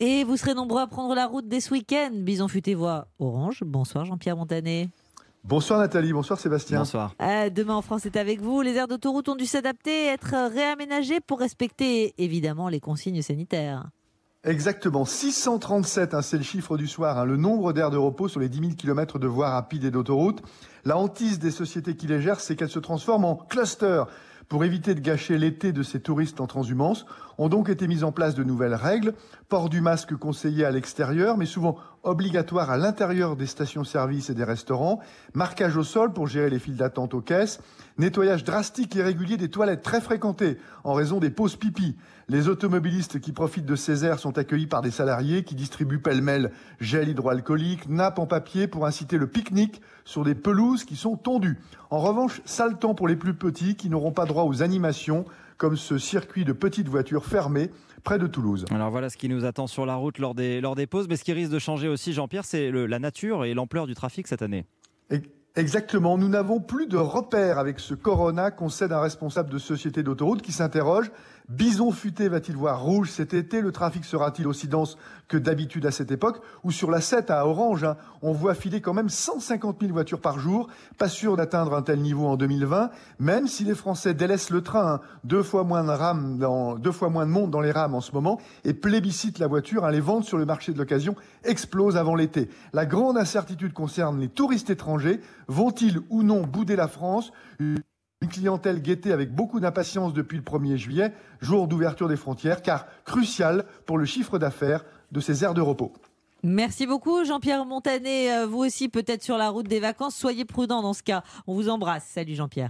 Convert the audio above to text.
Et vous serez nombreux à prendre la route dès ce week-end. Bison futé voix orange. Bonsoir Jean-Pierre Montanet. Bonsoir Nathalie, bonsoir Sébastien. Bonsoir. Euh, demain en France est avec vous. Les aires d'autoroute ont dû s'adapter, être réaménagées pour respecter évidemment les consignes sanitaires. Exactement, 637, hein, c'est le chiffre du soir, hein, le nombre d'aires de repos sur les 10 000 km de voies rapides et d'autoroutes. La hantise des sociétés qui les gèrent, c'est qu'elles se transforment en clusters. Pour éviter de gâcher l'été de ces touristes en transhumance, ont donc été mises en place de nouvelles règles. Port du masque conseillé à l'extérieur, mais souvent obligatoire à l'intérieur des stations-service et des restaurants. Marquage au sol pour gérer les files d'attente aux caisses. Nettoyage drastique et régulier des toilettes très fréquentées en raison des pauses pipi. Les automobilistes qui profitent de ces airs sont accueillis par des salariés qui distribuent pêle-mêle gel hydroalcoolique, nappes en papier pour inciter le pique-nique sur des pelouses qui sont tondues. En revanche, sale temps pour les plus petits qui n'auront pas droit aux animations comme ce circuit de petites voitures fermées près de Toulouse. Alors voilà ce qui nous attend sur la route lors des, lors des pauses. Mais ce qui risque de changer aussi, Jean-Pierre, c'est la nature et l'ampleur du trafic cette année. Exactement. Nous n'avons plus de repères avec ce Corona, concède un responsable de société d'autoroute qui s'interroge. Bison futé va-t-il voir rouge cet été? Le trafic sera-t-il aussi dense que d'habitude à cette époque? Ou sur la 7 à Orange, hein, on voit filer quand même 150 000 voitures par jour. Pas sûr d'atteindre un tel niveau en 2020, même si les Français délaissent le train. Hein. deux fois moins de rames dans, deux fois moins de monde dans les rames en ce moment et plébiscitent la voiture. Hein, les ventes sur le marché de l'occasion explosent avant l'été. La grande incertitude concerne les touristes étrangers. Vont-ils ou non bouder la France? Une clientèle guettée avec beaucoup d'impatience depuis le 1er juillet, jour d'ouverture des frontières, car crucial pour le chiffre d'affaires de ces aires de repos. Merci beaucoup Jean-Pierre Montanet. Euh, vous aussi peut-être sur la route des vacances. Soyez prudent dans ce cas. On vous embrasse. Salut Jean-Pierre.